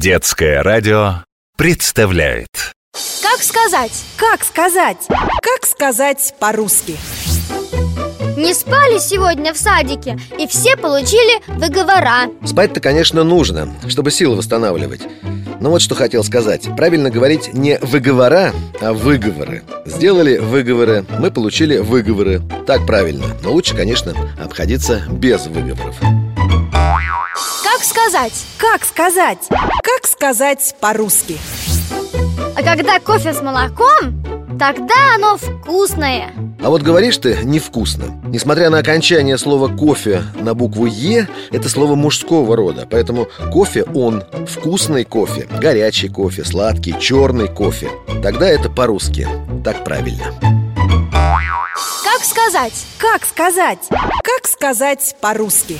Детское радио представляет. Как сказать? Как сказать? Как сказать по-русски? Не спали сегодня в садике И все получили выговора Спать-то, конечно, нужно, чтобы силы восстанавливать. Но вот что хотел сказать. Правильно говорить не выговора, а выговоры Сделали выговоры, мы получили выговоры. Так правильно, но лучше, конечно, обходиться без выговоров Как сказать? Как сказать? Как сказать по-русски? А когда кофе с молоком, тогда оно вкусное А вот говоришь ты невкусно Несмотря на окончание слова «кофе» на букву «е» Это слово мужского рода Поэтому кофе он Вкусный кофе, горячий кофе, сладкий, черный кофе Тогда это по-русски Так правильно Как сказать? Как сказать? Как сказать по-русски?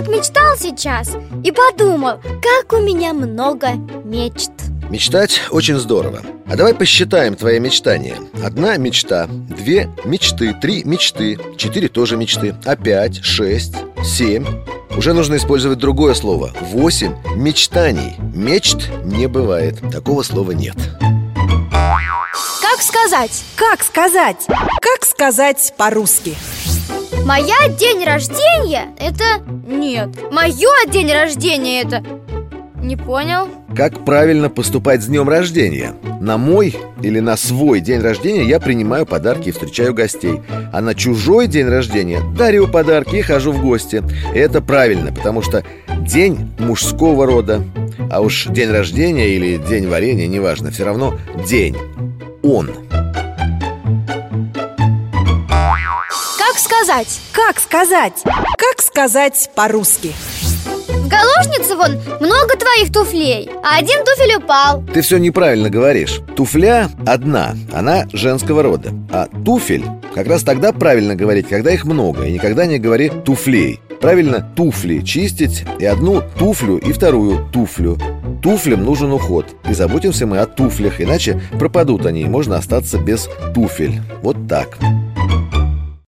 Вот мечтал сейчас и подумал, как у меня много мечт. Мечтать очень здорово. А давай посчитаем твои мечтания. Одна мечта, две мечты, три мечты Четыре тоже мечты, а пять, шесть, семь. Уже нужно использовать другое слово. Восемь мечтаний. Мечт не бывает, такого слова нет. Как сказать? Как сказать? Как сказать по-русски? Моя день рождения – это... Нет. Мое день рождения – это... Не понял. Как правильно поступать с днем рождения? На мой или на свой день рождения я принимаю подарки и встречаю гостей. А на чужой день рождения дарю подарки и хожу в гости. И это правильно, потому что день мужского рода. А уж день рождения или день варенья, неважно, все равно день. Он Как сказать? Как сказать? Как сказать по-русски? В галошнице вон много твоих туфлей. А один туфель упал. Ты все неправильно говоришь. Туфля одна, она женского рода. А туфель как раз тогда правильно говорить, когда их много И никогда не говори туфлей Правильно туфли чистить И одну туфлю и вторую туфлю. Туфлям нужен уход И заботимся мы о туфлях Иначе пропадут они и можно остаться без туфель. Вот так